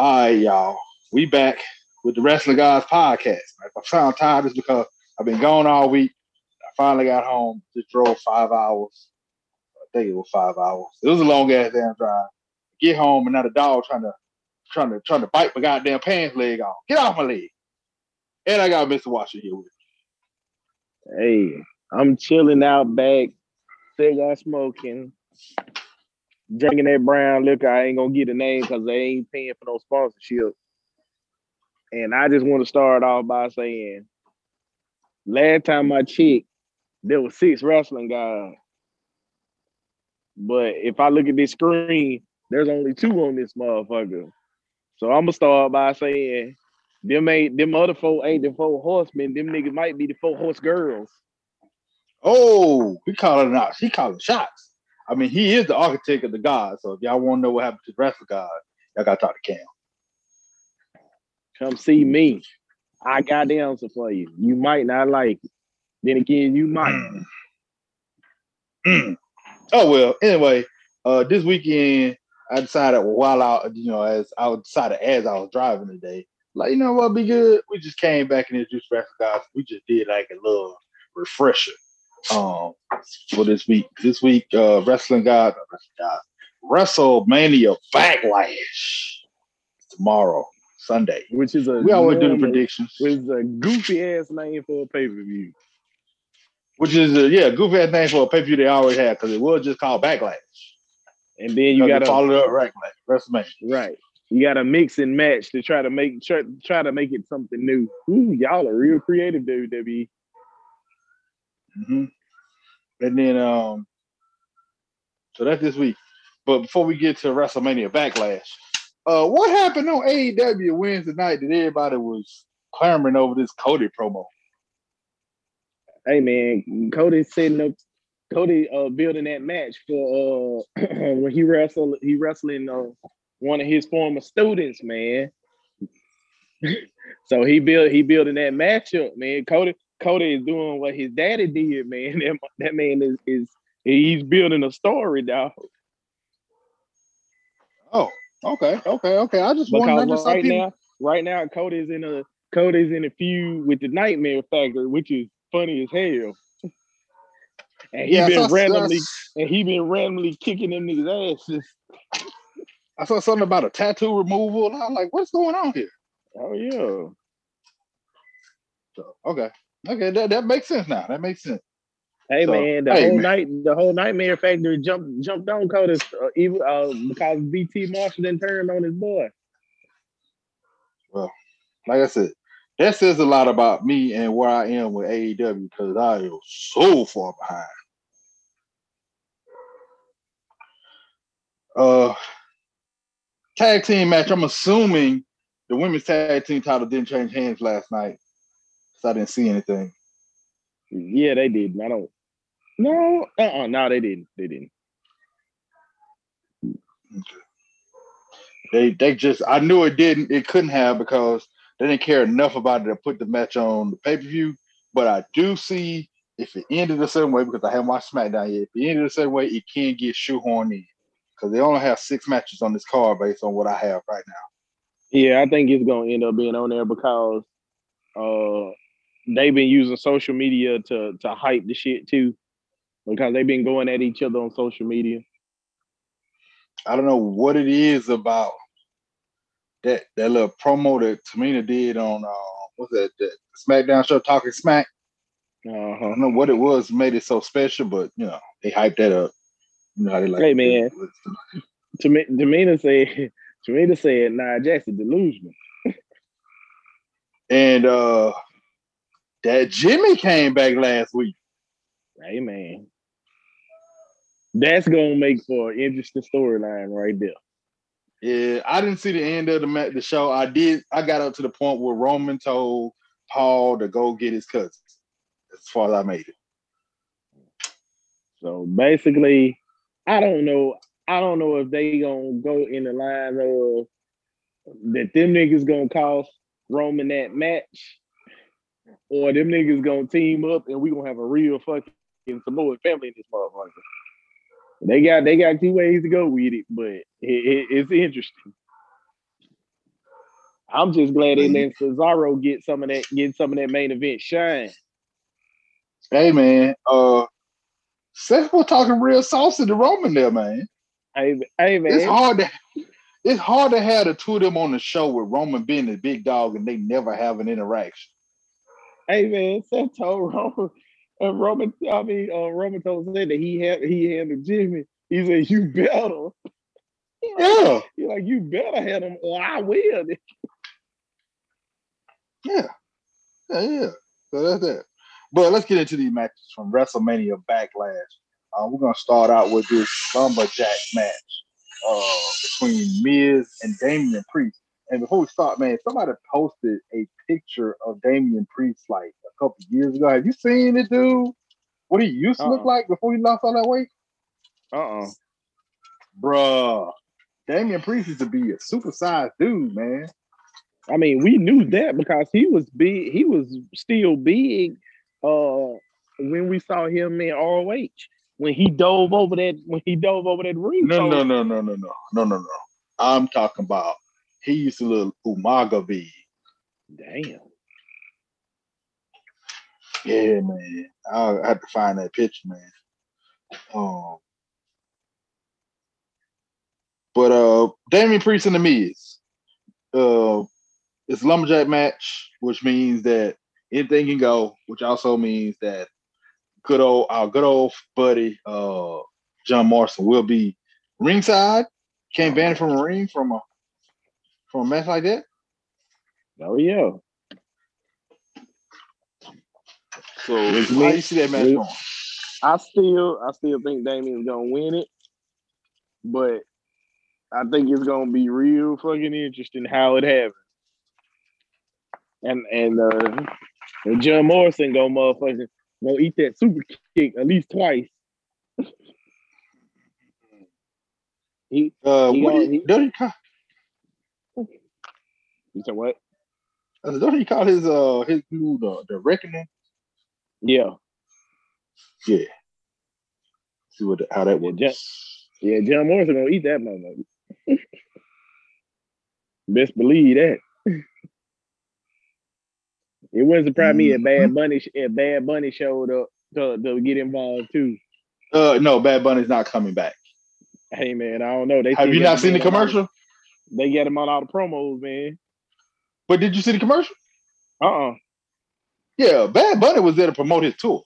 All right, y'all. We back with the Wrestling Guys podcast. If I sound tired, it's because I've been gone all week. I finally got home. Just drove five hours. I think it was five hours. It was a long ass damn drive. Get home and now the dog trying to trying to trying to bite my goddamn pants leg off. Get off my leg. And I got Mr. Washer here with me. Hey, I'm chilling out back, cigar smoking, drinking that brown liquor. I ain't gonna get a name because they ain't paying for no sponsorship. And I just want to start off by saying, last time I checked, there were six wrestling guys. But if I look at this screen, there's only two on this motherfucker. So I'm gonna start by saying, them ain't them other four ain't the four horsemen. Them niggas might be the four horse girls. Oh, he calling out. He calling shots. I mean, he is the architect of the god. So if y'all want to know what happened to the wrestling god, y'all gotta talk to Cam. Come see me. I got the answer for you. You might not like it. Then again, you might. Mm. Mm. Oh well. Anyway, uh, this weekend I decided while out, you know, as I decided as I was driving today, like you know what, be good. We just came back and introduced wrestling guys. We just did like a little refresher um for this week. This week, uh, wrestling wrestling guys, WrestleMania Backlash tomorrow. Sunday. Which is a We always do the predictions. Which is a goofy ass name for a pay per view. Which is a yeah, goofy ass name for a pay per view they always had because it was just called Backlash. And then you got to followed it up right, WrestleMania. right. You got to mix and match to try to make try, try to make it something new. Ooh, y'all are real creative. WWE. Hmm And then um, so that's this week. But before we get to WrestleMania Backlash, uh, what happened on AEW Wednesday night that everybody was clamoring over this Cody promo? Hey man, Cody setting up. Cody uh building that match for uh when he wrestled he wrestling uh, one of his former students, man. so he built he building that matchup, man. Cody Cody is doing what his daddy did, man. That, that man is is he's building a story, dog. Oh, okay, okay, okay. I just Because right people- now, right now, Cody's in a Cody's in a feud with the Nightmare Factory, which is funny as hell. And he Yeah, been saw- randomly and he been randomly kicking them niggas' asses. I saw something about a tattoo removal, and I'm like, what's going on here? Oh yeah. So okay, okay, that, that makes sense now. That makes sense. Hey So, man, the hey, whole man. night, the whole Nightmare Factory jumped jumped on Cody uh, even uh, because QT Marshall then turned on his boy. Well, like I said, that says a lot about me and where I am with AEW because I am so far behind. Uh, tag team match. I'm assuming the women's tag team title didn't change hands last night, I didn't see anything. Yeah, they did. I don't. No, uh, uh no, they didn't. They didn't. They they just I knew it didn't it couldn't have because they didn't care enough about it to put the match on the pay per view. But I do see if it ended a certain way because I haven't watched SmackDown yet. If it ended a certain way, it can get shoehorned in because they only have six matches on this card based on what I have right now. Yeah, I think it's gonna end up being on there because uh they've been using social media to to hype the shit too. Because they've been going at each other on social media. I don't know what it is about that that little promo that Tamina did on uh what's that, that SmackDown show Talking Smack. I Uh-huh. don't know what it was made it so special, but you know they hyped that up. You know how they like. Hey, man. Tamina said Tamina said nah Jackson delusional. And uh that Jimmy came back last week. Hey man. That's gonna make for an interesting storyline right there. Yeah, I didn't see the end of the the show. I did. I got up to the point where Roman told Paul to go get his cousin. As far as I made it. So basically, I don't know. I don't know if they gonna go in the line of that them niggas gonna cost Roman that match, or them niggas gonna team up and we gonna have a real fucking Samoan family in this motherfucker. They got they got two ways to go with it, but it, it, it's interesting. I'm just glad they let Cesaro get some of that, get some of that main event shine. Hey man, uh Seth was talking real saucy to Roman there, man. Hey, hey man. It's hard to it's hard to have the two of them on the show with Roman being the big dog and they never have an interaction. Hey man, Seth told Roman, uh, Roman, I mean, uh, Roman told Seth that he had he handled Jimmy. He said, "You better." Yeah, he's like, "You better have him, or I will." Yeah, yeah, yeah. So that's it. But let's get into these matches from WrestleMania Backlash. Uh, we're gonna start out with this lumberjack match uh, between Miz and Damian Priest. And before we start, man, somebody posted a picture of Damian Priest like a couple years ago. Have you seen it, dude? What he used to uh-uh. look like before he lost all that weight? Uh-uh. Bruh. Damian Priest used to be a supersized dude, man. I mean, we knew that because he was big, he was still big uh when we saw him in ROH when he dove over that when he dove over that ring. No, no, no, no, no, no, no, no, no. I'm talking about he used to look Umaga big. Damn. Yeah, man. I had to find that picture, man. Um, but uh, Damian Priest and the Miz. Uh, it's lumberjack match, which means that anything can go, which also means that good old our good old buddy uh John Morrison will be ringside. Can't ban from a ring from a from a match like that. Oh yeah. So how you see that match going? I still I still think Damian's gonna win it, but I think it's gonna be real fucking interesting how it happens. And and uh and John Morrison go motherfucking go eat that super kick at least twice. he uh he what he, don't he call You said what? Uh, don't he call his uh his dude uh, the reckoning? Yeah. Yeah. See what how that works. Yeah, yeah, John Morrison gonna eat that motherfucker. Best believe that. It wouldn't surprise mm-hmm. me if Bad mm-hmm. Bunny if Bad Bunny showed up to, to get involved too. Uh, no, Bad Bunny's not coming back. Hey man, I don't know. They have you not seen the commercial? they get him on all the promos, man. But did you see the commercial? Uh uh-uh. uh Yeah, Bad Bunny was there to promote his tour.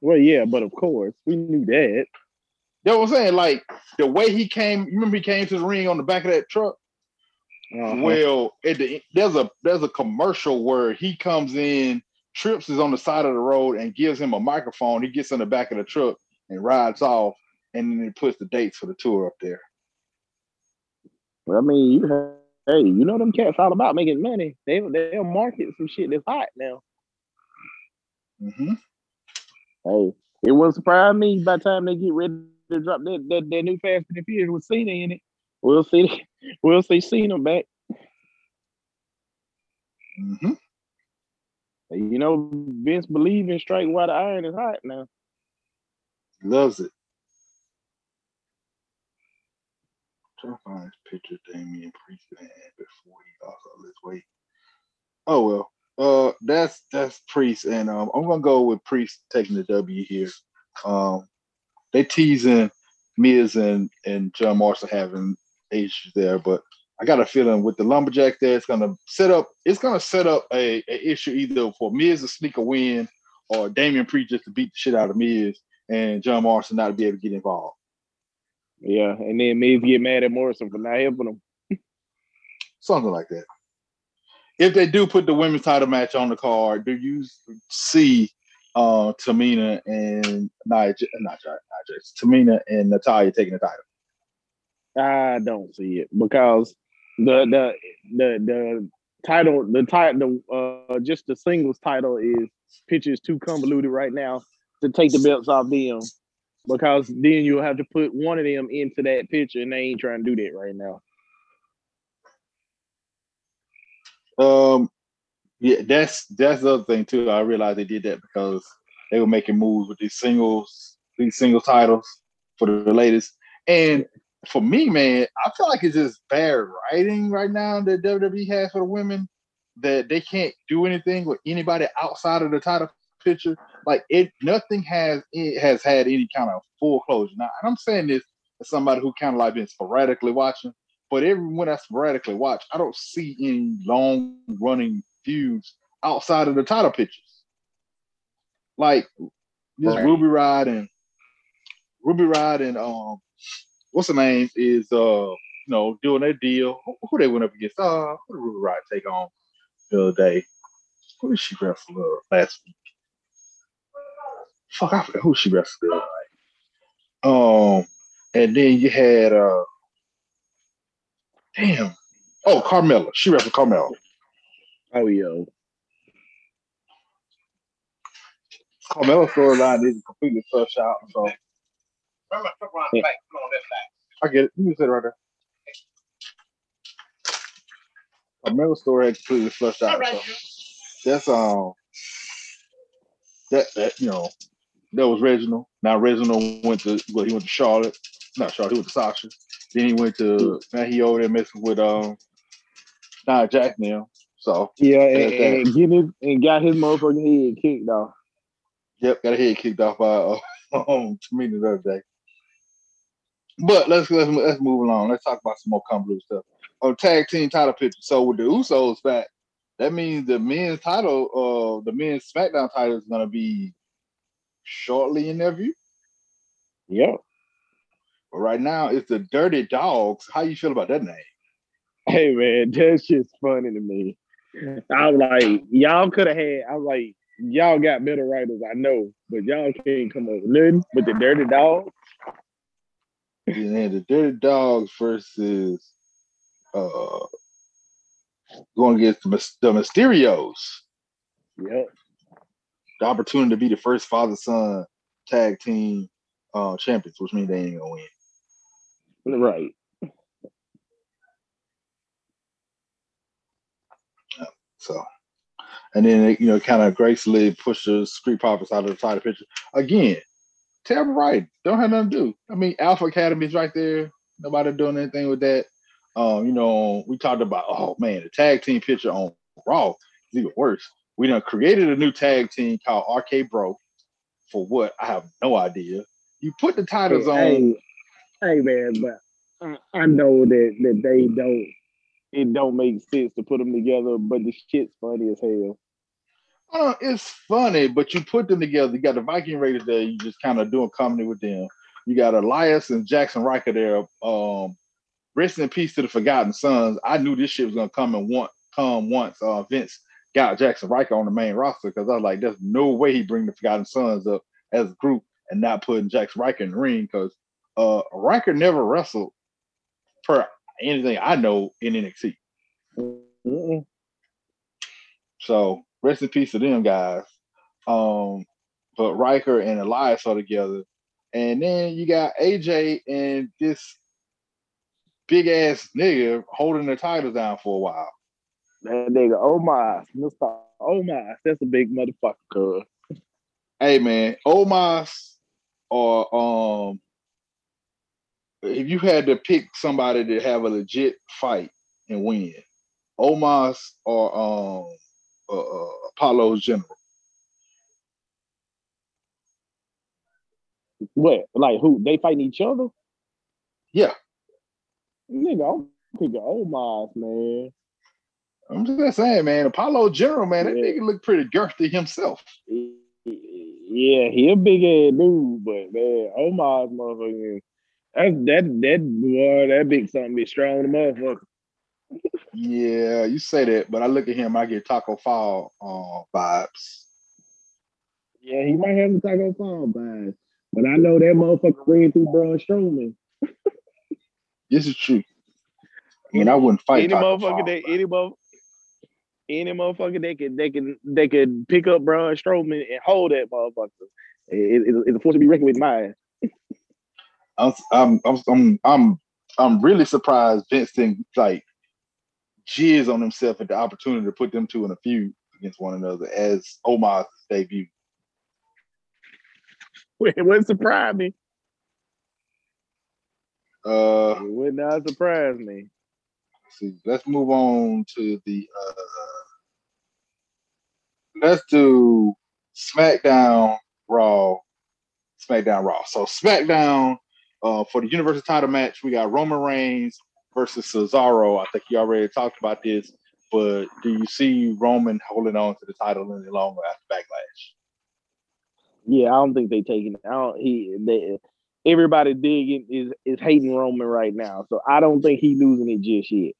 Well, yeah, but of course we knew that. You know what I'm saying? Like the way he came. you Remember, he came to the ring on the back of that truck. Uh-huh. Well, the, there's a there's a commercial where he comes in, Trips is on the side of the road and gives him a microphone. He gets in the back of the truck and rides off, and then he puts the dates for the tour up there. Well, I mean, you have, hey, you know them cats all about making money. They they'll market some shit that's hot now. Mm-hmm. Hey, it wouldn't surprise me by the time they get ready to drop that that, that new Fast and Furious with Cena in it. We'll see. We'll see Cena back. Mm-hmm. You know, Vince believe in strike while the iron is hot now. Loves it. Trying to find this picture of Damian Priest had before he lost all this weight. Oh well. Uh that's that's Priest and um I'm gonna go with Priest taking the W here. Um they teasing Miz and, and John Marshall having issues there, but I got a feeling with the lumberjack there, it's gonna set up. It's gonna set up a, a issue either for Miz to sneak a win or Damian Priest just to beat the shit out of Miz and John Morrison not to be able to get involved. Yeah, and then Miz get mad at Morrison for not helping him. Something like that. If they do put the women's title match on the card, do you see uh, Tamina and Nia, not Nia, Tamina and Natalya taking the title? I don't see it because the the the the title the title uh just the singles title is picture is too convoluted right now to take the belts off them because then you'll have to put one of them into that picture and they ain't trying to do that right now. Um yeah, that's that's the other thing too. I realized they did that because they were making moves with these singles, these single titles for the latest. And for me, man, I feel like it's just bad writing right now that WWE has for the women that they can't do anything with anybody outside of the title picture. Like it, nothing has it has had any kind of full closure. Now, and I'm saying this as somebody who kind of like been sporadically watching, but everyone I sporadically watch, I don't see any long running feuds outside of the title pictures. Like this right. Ruby Riott and Ruby Riott and um what's the name is uh you know doing their deal. Who, who they went up against? Uh who did Ruby Riott take on the other day? Who did she wrestle uh, last week? Fuck, I forgot who she wrestled. Like. Um, and then you had uh, damn, oh Carmella. She wrestled Carmella. Oh yo. Carmella storyline is completely flushed out. So yeah. I get it. You can sit right there. Carmella story had completely flushed out. So that's um that that you know that was Reginald. Now Reginald went to well, he went to Charlotte. Not Charlotte, he went to Sasha. Then he went to now he over there messing with um Nia Jax now. So yeah, and, and his and got his motherfucking head kicked off. Yep, got a head kicked off by uh, um Tamina the other day. But let's let's let's move along. Let's talk about some more convoluted stuff. Oh, tag team title picture. So with the Usos back, that means the men's title, uh, the men's SmackDown title is gonna be shortly in their view. Yep. But right now it's the Dirty Dogs. How you feel about that name? Hey man, that shit's funny to me. I was like, y'all could have had. I was like, y'all got better writers, I know, but y'all can't come up with nothing with the Dirty Dogs. Yeah, the Dirty Dogs versus uh going against the, the Mysterios. Yep the opportunity to be the first father son tag team uh, champions, which means they ain't gonna win. Right. So, and then you know, kind of gracefully push the Street Profits out of the title picture again. Terrible right, don't have nothing to do. I mean, Alpha Academy's right there. Nobody doing anything with that. Um, you know, we talked about oh man, the tag team picture on Raw is even worse. We done created a new tag team called RK Bro. For what? I have no idea. You put the titles hey, on. Hey, hey man, but I, I know that that they don't. It don't make sense to put them together, but the shit's funny as hell. Uh, it's funny, but you put them together. You got the Viking Raiders there. You just kind of doing comedy with them. You got Elias and Jaxson Ryker there. Um, rest in peace to the Forgotten Sons. I knew this shit was gonna come and want come once uh, Vince got Jaxson Ryker on the main roster because I was like, there's no way he bring the Forgotten Sons up as a group and not putting Jaxson Ryker in the ring because uh Ryker never wrestled per anything I know in NXT. Mm-hmm. So rest in peace to them guys. Um, but Ryker and Elias are together. And then you got AJ and this big ass nigga holding the titles down for a while. That nigga Omos, Mr. Omos, that's a big motherfucker. Hey man, Omos or um if you had to pick somebody to have a legit fight and win, Omos or um uh, uh, Apollo's general. What? Like who? They fighting each other? Yeah. Nigga, I'm picking Omos, man. I'm just saying, man. Apollo General, man, that yeah. nigga look pretty girthy himself. Yeah, he a big ass dude, but man, Omos motherfucker, that that that boy, that big something be strong, motherfucker. yeah, you say that, but I look at him, I get Tacko Fall uh, vibes. Yeah, he might have the Tacko Fall vibes, but I know that motherfucker ran through Braun Strowman. this is true. And I wouldn't fight any Taco motherfucker Fall, that any motherfucker any motherfucker they could they can they could pick up Braun Strowman and hold that motherfucker. It, it, it's a force to be reckoned with. My I'm I'm I'm I'm I'm really surprised Vince didn't like jizz on himself at the opportunity to put them two in a feud against one another as Omos' debut. Wait, what surprise me? Uh, it would not surprise me. Let's see. Let's move on to the. Uh, let's do SmackDown Raw. SmackDown Raw. So SmackDown uh, for the Universal title match, we got Roman Reigns versus Cesaro. I think you already talked about this, but do you see Roman holding on to the title any longer after Backlash? Yeah, I don't think they taking. I don't. He they everybody digging is is hating Roman right now, so I don't think he losing it just yet.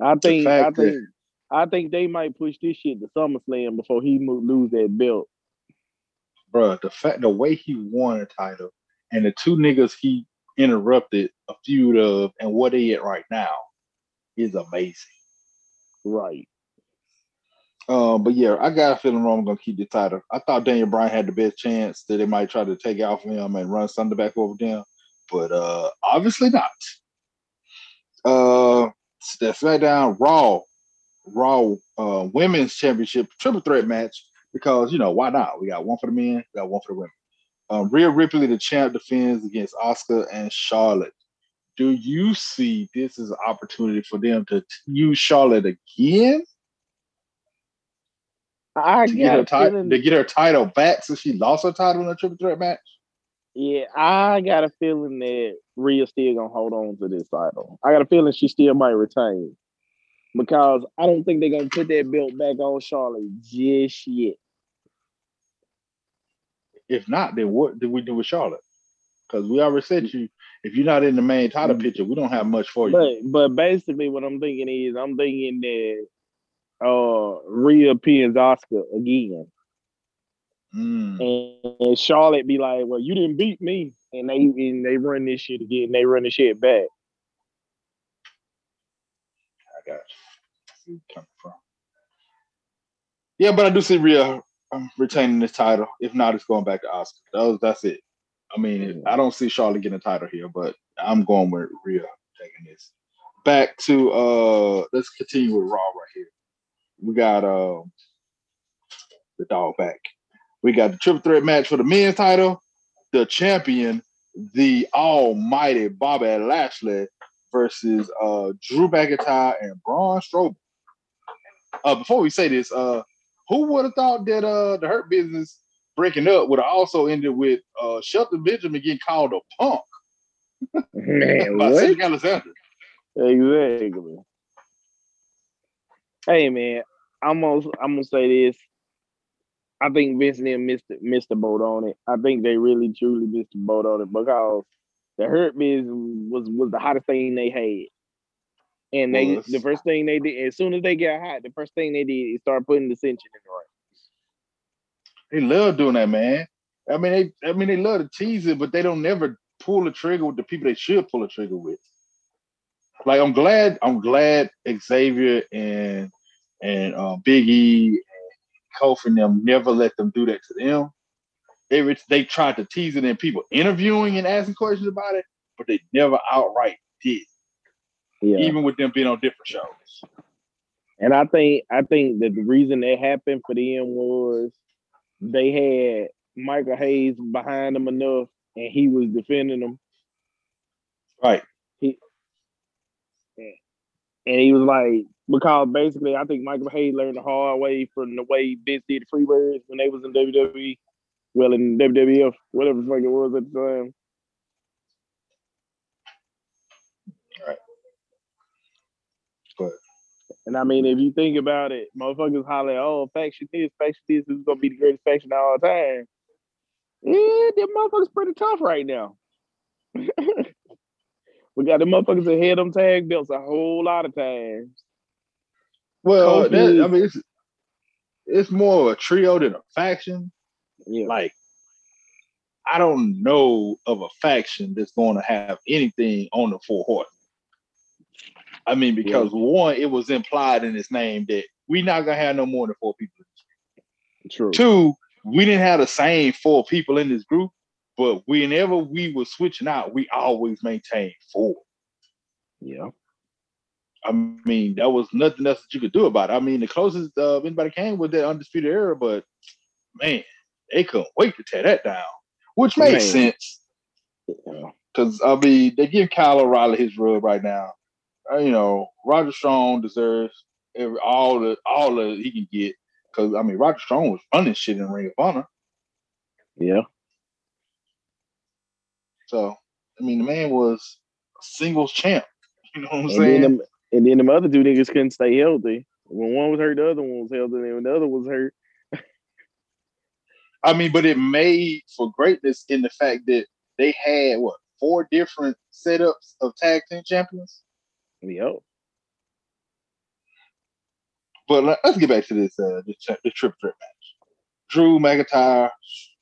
I think I think I think they might push this shit to SummerSlam before he move, lose that belt. Bro, the fact the way he won a title and the two niggas he interrupted a feud of and what they at right now is amazing. Right. Uh, but yeah, I got a feeling Roman gonna keep the title. I thought Daniel Bryan had the best chance that they might try to take it off him and run Thunder back over them, but uh, obviously not. Uh, the SmackDown Raw, Raw uh, Women's Championship triple threat match because you know why not? We got one for the men, we got one for the women. Um, Rhea Ripley, the champ, defends against Asuka and Charlotte. Do you see this as an opportunity for them to use Charlotte again? I to get, her ti- to get her title back since she lost her title in a triple threat match. Yeah, I got a feeling that Rhea still gonna hold on to this title. I got a feeling she still might retain because I don't think they're gonna put that belt back on Charlotte just yet. If not, then what do we do with Charlotte? Because we already said you, if you're not in the main title mm-hmm. picture, we don't have much for you. But but basically, what I'm thinking is, I'm thinking that uh Rhea pins Asuka again. Mm. And, and, Charlotte be like, "Well, you didn't beat me," and they and they run this shit again. They run the shit back. Got you. coming from? Yeah, but I do see Rhea um, retaining this title. If not, it's going back to Asuka. That was, that's it. I mean, I don't see Charlotte getting a title here, but I'm going with Rhea taking this. Back to uh let's continue with Raw right here we got uh, the dog back. We got the triple threat match for the men's title. The champion, the almighty Bobby Lashley versus uh, Drew McIntyre and Braun Strowman. Uh, before we say this, uh, who would have thought that uh, the Hurt Business breaking up would have also ended with uh, Shelton Benjamin getting called a punk? Man, by Cedric Alexander. Exactly. Hey man, I'm gonna I'm gonna say this. I think Vince and missed missed the boat on it. I think they really truly missed the boat on it because the Hurt Biz was was the hottest thing they had. And they the first thing they did, as soon as they got hot, the first thing they did is start putting the dissension in the ring. They love doing that, man. I mean, they I mean they love to tease it, but they don't never pull the trigger with the people they should pull the trigger with. Like I'm glad, I'm glad Xavier and and uh, Big E and Kofi and them never let them do that to them. Every they tried to tease it in people interviewing and asking questions about it, but they never outright did. Yeah. Even with them being on different shows. And I think I think that the reason that happened for them was they had Michael Hayes behind them enough and he was defending them. Right. He and he was like, because basically, I think Michael Hayes learned the hard way from the way Vince did the Freebirds when they was in WWE, well in WWF, whatever the fuck it was at the time. Right. But and I mean, if you think about it, motherfuckers holler, "Oh, faction this, faction this is gonna be the greatest faction of all time." Yeah, them motherfuckers pretty tough right now. we got the motherfuckers that had them tag belts a whole lot of times. Well, that, I mean, it's, it's more of a trio than a faction. Yeah. Like, I don't know of a faction that's going to have anything on the four horsemen. I mean, because yeah. one, it was implied in its name that we not gonna have no more than four people. True. Two, we didn't have the same four people in this group, but whenever we were switching out, we always maintained four. Yeah. I mean, that was nothing else that you could do about it. I mean, the closest uh, anybody came was that undisputed era, but man, they couldn't wait to tear that down, which makes man. sense. Because I mean, they give Kyle O'Reilly his rub right now. Uh, you know, Roger Strong deserves every, all the all the he can get. Because I mean, Roger Strong was running shit in Ring of Honor. Yeah. So I mean, the man was a singles champ. You know what I'm And saying? then, them, and then them other two niggas couldn't stay healthy. When one was hurt, the other one was healthy, and when the other was hurt. I mean, but it made for greatness in the fact that they had what four different setups of tag team champions. Yo. But let, us get back to this uh the, the triple threat match. Drew McIntyre,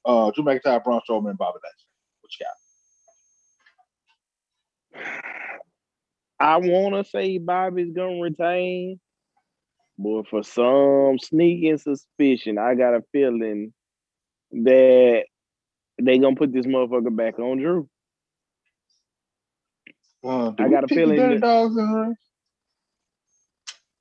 uh Drew McIntyre, Braun Strowman, and Bobby Lashley. What you got? I want to say Bobby's gonna retain, but for some sneaking suspicion, I got a feeling that they gonna put this motherfucker back on Drew. Uh, I got a the feeling Dirty that- Dogs in the race?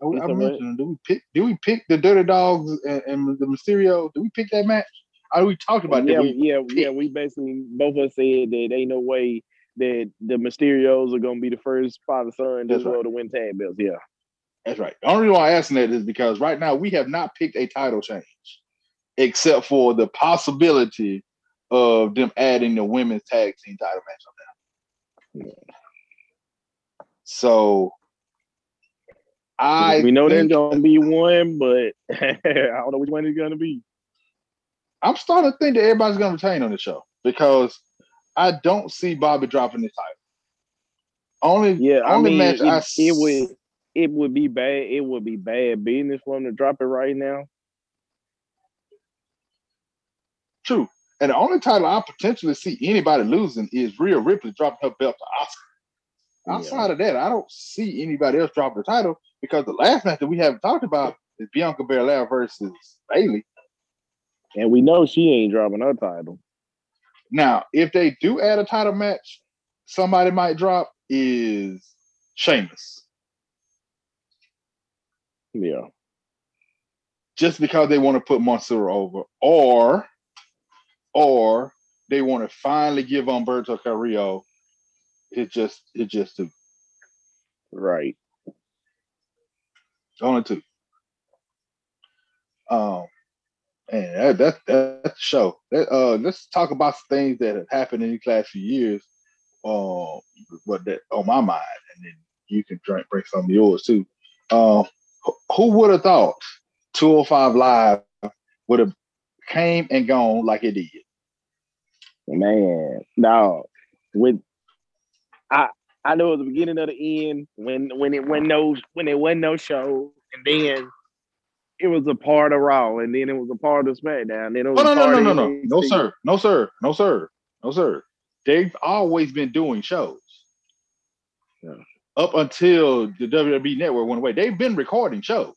Oh, I mentioned. Did we pick? Did we pick the Dirty Dogs and, and the Mysterio? Did we pick that match? I we talked about yeah, that. We, yeah, yeah. We basically both of us said that ain't no way that the Mysterios are gonna be the first father son this world right. to win tag belts. Yeah, That's right. The only reason why I'm asking that is because right now we have not picked a title change, except for the possibility of them adding the women's tag team title match on there. So I we know there's gonna be one, but I don't know which one it's gonna be. I'm starting to think that everybody's gonna retain on the show because I don't see Bobby dropping the title. Only Yeah, I only mean, match it, I it would it would be bad. It would be bad business for them to drop it right now. True. And the only title I potentially see anybody losing is Rhea Ripley dropping her belt to Asuka. Outside of that, I don't see anybody else dropping the title because the last match that we haven't talked about is Bianca Belair versus Bayley. And we know she ain't dropping her title. Now, if they do add a title match, somebody might drop is Sheamus. Yeah. Just because they want to put Mansoor over, or or they want to finally give Humberto Carrillo. It just it just two. Right. Only two. Um, and that, that that's the show. That, uh, let's talk about some things that have happened in these last few years. Um, what that on my mind, and then you can drink, bring some of yours too. Um, who- who would have thought 205 Live would have came and gone like it did? Man, no. With I I know it was the beginning of the end when when it went no when it wasn't no show, and then it was a part of Raw, and then it was a part of SmackDown. Then it was Oh no no no no no no sir no sir no sir no sir. They've always been doing shows. Yeah. Up until the WWE network went away, they've been recording shows,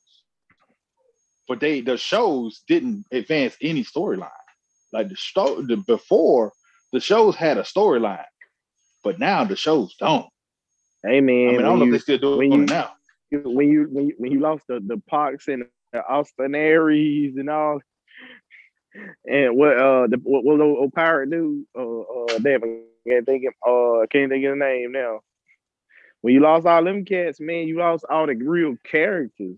but they the shows didn't advance any storyline. Like the show the before the shows had a storyline, but now the shows don't. Hey man, I mean, I don't when know if they still doing you- it now. when you when you when you lost the the Pox and the Austin Aries and all, and what uh the what what old, old pirate dude uh uh damn I can't think of uh can't think of the name now. When you lost all them cats, man, you lost all the real characters.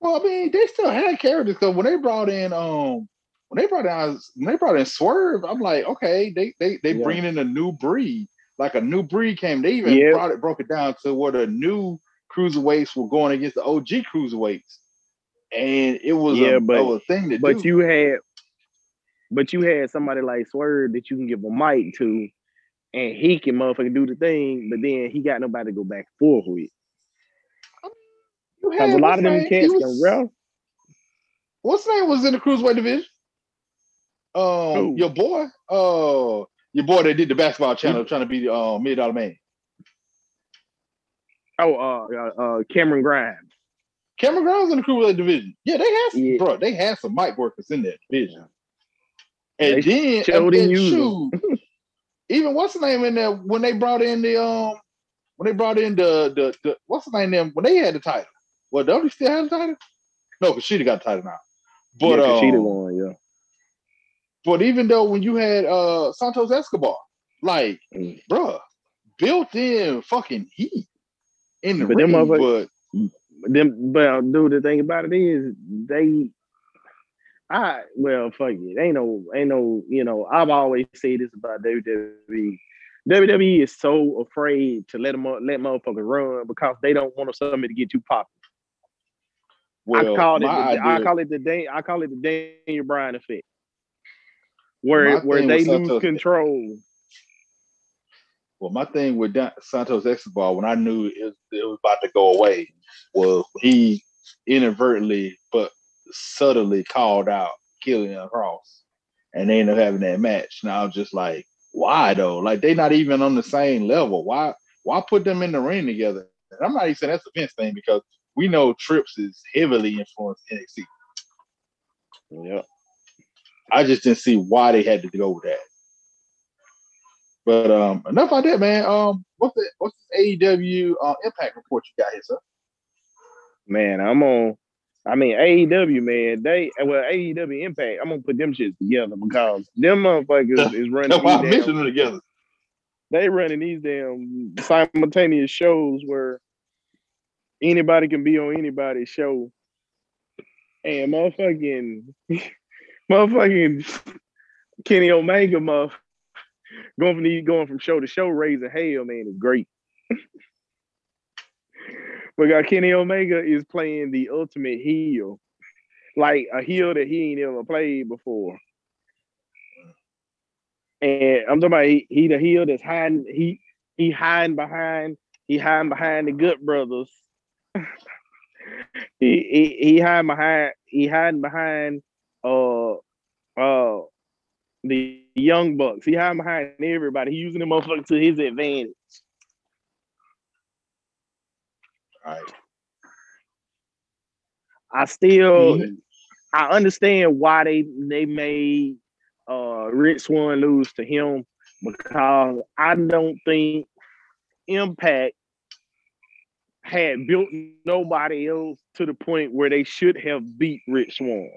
Well, I mean, they still had characters because when they brought in um when they brought in when they brought in Swerve, I'm like, okay, they they they Yeah. bringing in a new breed, like a new breed came. They even brought it broke it down to where the new cruiserweights were going against the OG cruiserweights, and it was Yeah, a, but- a thing to But do. you had but you had somebody like Swerve that you can give a mic to and he can motherfucking do the thing, but then he got nobody to go back and forth with. Because a lot of them what's his name? cats He can was- What's name was in the cruiserweight division? Um, your boy, uh, your boy that did the basketball channel trying to be the uh, mid dollar man. Oh, uh, uh, uh, Cameron Grimes. Cameron Grimes in the cruiserweight division. Yeah, they had some, Yeah. bro. They had some mic workers in that division. And They then and, him and use 'em. shoot, even what's the name in there when they brought in the um when they brought in the the, the what's the name them when they had the title. Well, don't they still have the title? No, because she got the title now. But yeah, 'cause she the um, one, yeah. but even though when you had uh Santos Escobar, Like, Mm. bruh, built in fucking heat in the But ring, them but them but dude the thing about it is they I well fuck it. Ain't no ain't no, you know, I've always said this about WWE. WWE is so afraid to let them let motherfuckers run because they don't want somebody to get too popular. Well, I call it the, I call it the Dan, I call it the Daniel Bryan effect. Where My where they lose Santos- control. Well, my thing with Dan- Santos Escobar, when I knew it was, it was about to go away, was he inadvertently but subtly called out Killian Cross, and they ended up having that match. And I was just like, why though? Like they're not even on the same level. Why? Why put them in the ring together? And I'm not even saying that's a Vince thing because we know Trips is heavily influenced NXT. Yeah. I just didn't see why they had to go with that. But um, enough about that, man. Um, what's the what's this AEW uh, Impact report you got here, sir? Man, I'm on. I mean, AEW, man, they well, AEW Impact. I'm gonna put them shits together because them motherfuckers is running. That's why I mentioned them together. they running these damn simultaneous shows where anybody can be on anybody's show, and motherfucking, motherfucking Kenny Omega, going from these, going from show to show, raising hell, man, is great. We got Kenny Omega is playing the ultimate heel, like a heel that he ain't ever played before. And I'm talking about he, he the heel that's hiding he he hiding behind he hiding behind the Good Brothers. He, he he hiding behind he hiding behind uh uh the young bucks. He hiding behind everybody. He using the motherfucker to his advantage. All right. I still Mhm. I understand why they they made uh Rich Swann lose to him because I don't think Impact had built nobody else to the point where they should have beat Rich Swann.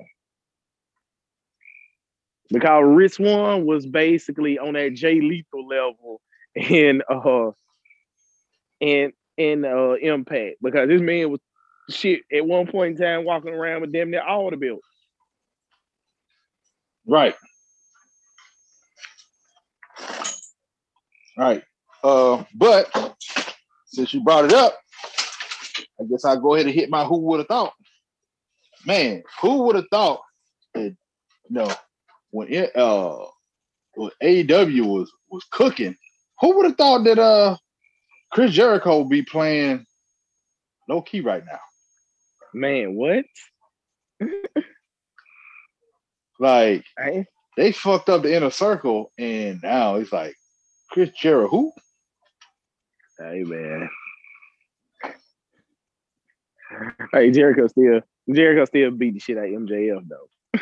Because Rich Swann was basically on that Jay Lethal level in uh in in uh Impact because this man was shit at one point in time walking around with damn near all the belts. Right. Right. Uh, but since you brought it up, I guess I'll go ahead and hit my who would have thought. Man, who would have thought that you know when it uh when AEW was was cooking, who would have thought that uh Chris Jericho would be playing low key right now? Man, what? Like I, they fucked up the inner circle, and now it's like Chris Jericho. Who? hey man. Hey, Jericho still Jericho still beat the shit out of MJF though.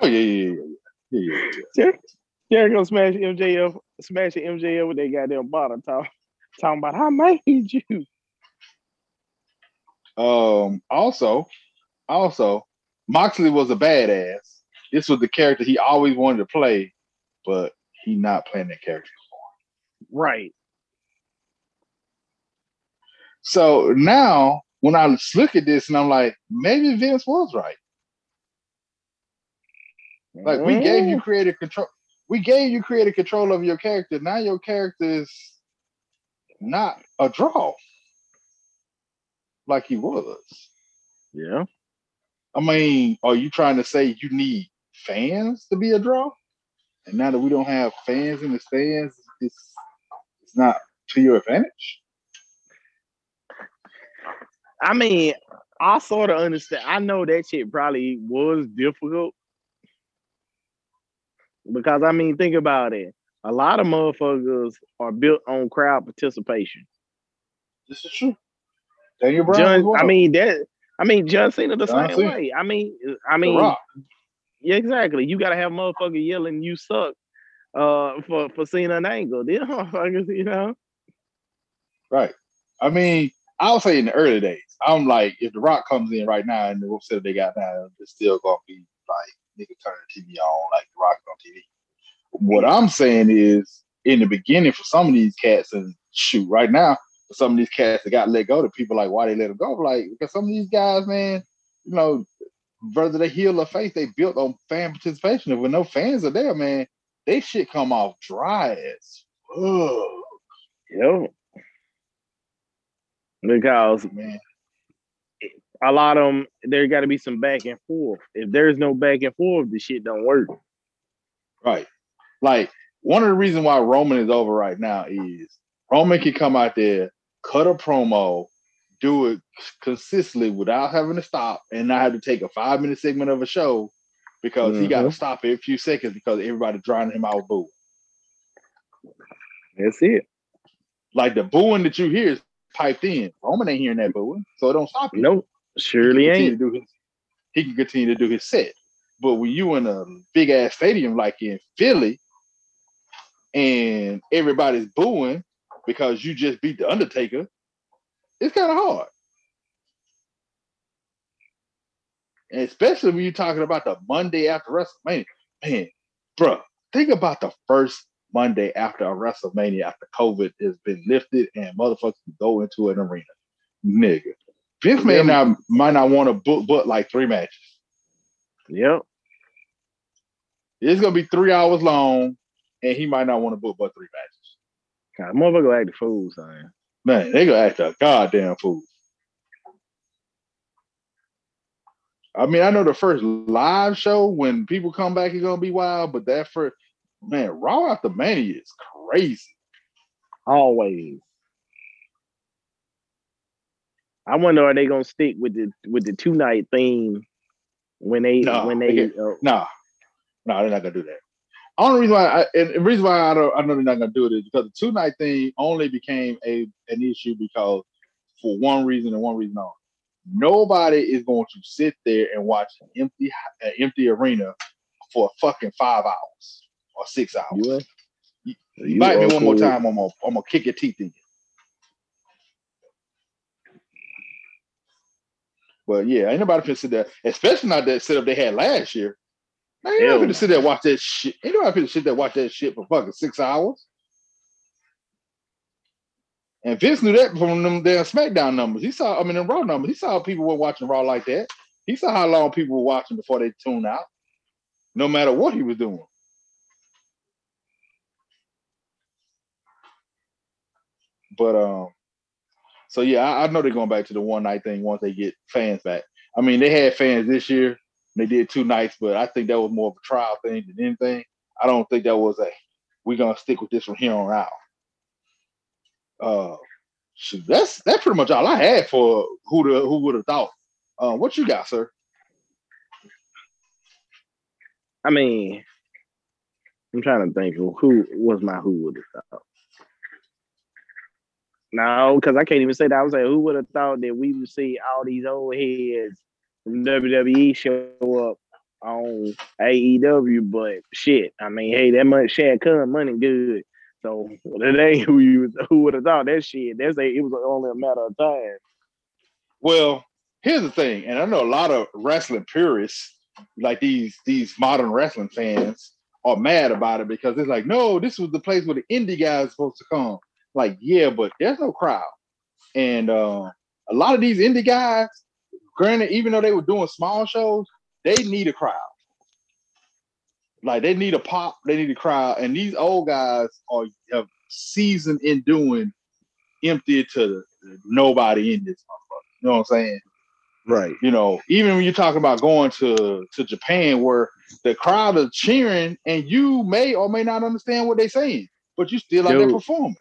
Oh yeah, yeah, yeah, yeah, yeah. Jer- Jericho smashed MJF, smashing MJF with that goddamn bottom talk, talking about I made you. Um, also, also, Moxley was a badass. This was the character he always wanted to play, but he not playing that character. Right. So now, when I look at this, and I'm like, maybe Vince was right. Like we gave you mm. creative control. We gave you creative control of your character. Now your character is not a draw like he was. Yeah. I mean, are you trying to say you need fans to be a draw? And now that we don't have fans in the stands, it's it's not to your advantage. I mean, I sort of understand. I know that shit probably was difficult because I mean, think about it. A lot of motherfuckers are built on crowd participation. This is true. Daniel Brown. John, I mean that. I mean, John Cena the John same Cena. way. I mean, I mean, yeah, exactly. You gotta have motherfucker yelling, "You suck," uh, for for Cena and Angle. These motherfuckers, you know. Right. I mean, I would say in the early days, I'm like, if The Rock comes in right now and the website they got now, it's still gonna be like nigga turn the TV on like The Rock on TV. What I'm saying is in the beginning for some of these cats, and shoot, right now for some of these cats that got let go, the people like why they let them go, like because some of these guys, man, you know, whether they heal or face, they built on fan participation. If when no fans are there, man, they shit come off dry as fuck. Yep. Because Man, a lot of them, there got to be some back and forth. If there's no back and forth, the shit don't work. right. Like one of the reasons why Roman is over right now is Roman can come out there, cut a promo, do it consistently without having to stop and not have to take a five minute segment of a show because he got to mm-hmm. stop every few seconds because everybody drowning him out boo. That's it. Like the booing that you hear is piped in. Roman ain't hearing that booing, so it don't stop you. Nope. Surely he ain't. do his, he can continue to do his set. But when you in a big ass stadium like in Philly, and everybody's booing because you just beat the Undertaker, it's kind of hard. And especially when you're talking about the Monday after WrestleMania, man, bro, think about the first Monday after a WrestleMania after COVID has been lifted and motherfuckers can go into an arena, nigga. Vince may not might not want to book but like three matches. Yep. It's gonna be three hours long, and he might not want to book but three matches. God, motherfucker act the fool, son. Man, they gonna act a goddamn fool. I mean, I know the first live show when people come back is gonna be wild, but that first man, Raw after Mania is crazy. Always. I wonder are they gonna stick with the with the two night theme when they No, when they they uh, Nah, nah, they're not gonna do that. Only reason why, I, and the reason why I don't, I know they're not gonna do it is because the two night thing only became a an issue because for one reason and one reason only. Nobody is going to sit there and watch an empty an empty arena for fucking five hours or six hours. you, You- you Bite me one more time, I'm gonna I'm gonna kick your teeth in. But yeah, ain't nobody finna sit there, especially not that setup they had last year. Man, ain't nobody finna sit there and watch that shit. Ain't nobody finna sit there and watch that shit for fucking six hours. And Vince knew that from them damn SmackDown numbers. He saw, I mean, the Raw numbers. He saw people were watching Raw like that. He saw how long people were watching before they tuned out, no matter what he was doing. But um, so yeah, I, I know they're going back to the one night thing once they get fans back. I mean, they had fans this year. They did two nights, but I think that was more of a trial thing than anything. I don't think that was a we're gonna stick with this from here on out. Uh, shoot, that's that's pretty much all I had for who the who would have thought. Uh, what you got, sir? I mean, I'm trying to think who was my who would have thought. No, because I can't even say that. I was like, who would have thought that we would see all these old heads from WWE show up on AEW? But shit, I mean, hey, that much Shad Khan money good. So ain't who you who would have thought that shit. That's a, it was only a matter of time. Well, here's the thing, and I know a lot of wrestling purists, like these these modern wrestling fans, are mad about it because it's like, no, this was the place where the indie guys supposed to come. Like, yeah, but there's no crowd, and uh, a lot of these indie guys, granted, even though they were doing small shows, they need a crowd. Like they need a pop, they need a crowd, and these old guys are have seasoned in doing empty to nobody in this motherfucker. You know what I'm saying? Right. you know, even when you're talking about going to to Japan where the crowd is cheering and you may or may not understand what they're saying, but you still out there performing.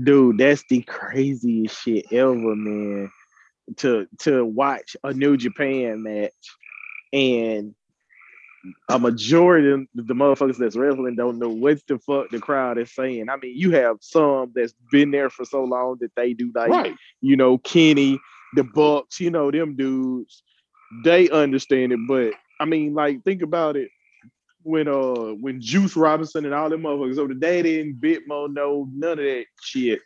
Dude, that's the craziest shit ever, man. To to watch a New Japan match and a majority of the motherfuckers that's wrestling don't know what the fuck the crowd is saying. I mean, you have some that's been there for so long that they do like, right. you know, Kenny, the Bucks, you know, them dudes, they understand it. But I mean, like, think about it. When uh when Juice Robinson and all them motherfuckers over the daddy and Bitmo know none of that shit.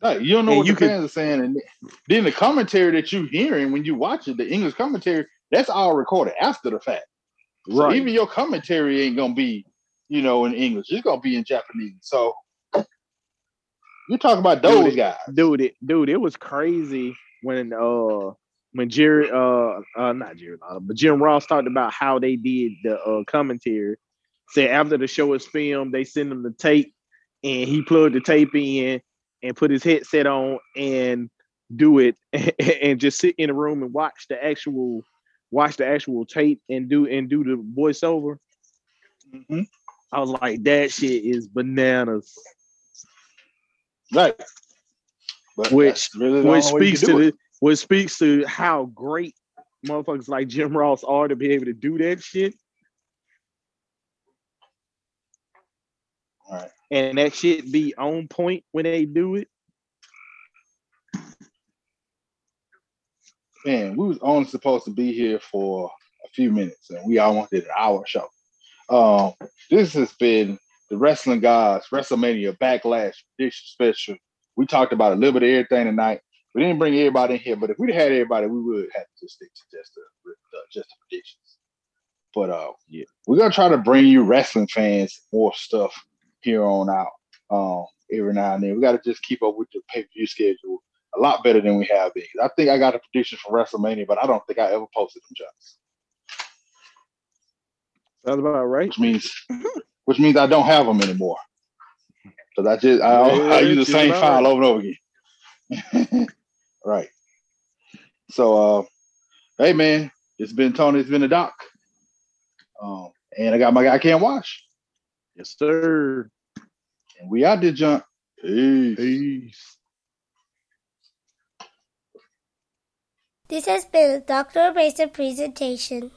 Like, You don't know And what you the could- fans are saying. And then the commentary that you hearing when you watch it, the English commentary, that's all recorded after the fact. So even your commentary ain't gonna be, you know, in English. It's gonna be in Japanese. So you talk about those Dude, guys. dude, it, dude, it was crazy when uh when Jerry uh uh not Jerry but Jim Ross talked about how they did the uh commentary. Said after the show is filmed, they send him the tape and he plugged the tape in and put his headset on and do it and just sit in a room and watch the actual watch the actual tape and do and do the voiceover. Mhm. I was like, that shit is bananas. Right. But Which- really which only way you speaks to the which speaks to how great motherfuckers like Jim Ross are to be able to do that shit. Right. And that shit be on point when they do it. man, we was only supposed to be here for a few minutes, and we all wanted an hour show. Um, this has been the Wrestling Gods WrestleMania Backlash Edition Special. We talked about a little bit of everything tonight. We didn't bring everybody in here, but if we'd had everybody, we would have to stick to just the uh, just the predictions. But uh, Yeah. we're gonna try to bring you wrestling fans more stuff here on out. Um, every now and then, we got to just keep up with the pay per view schedule a lot better than we have been. I think I got a prediction for WrestleMania, but I don't think I ever posted them, Jones. Sounds about right. Which means, which means I don't have them anymore. Because I just I, I use the same file right. over and over again. right. So, uh, hey man, it's been Tony. It's been a doc. Um, and I got my guy I Can't Watch, Yes, sir. and we out there, jump. Peace. Peace. This has been a Dr. Abrasive presentation.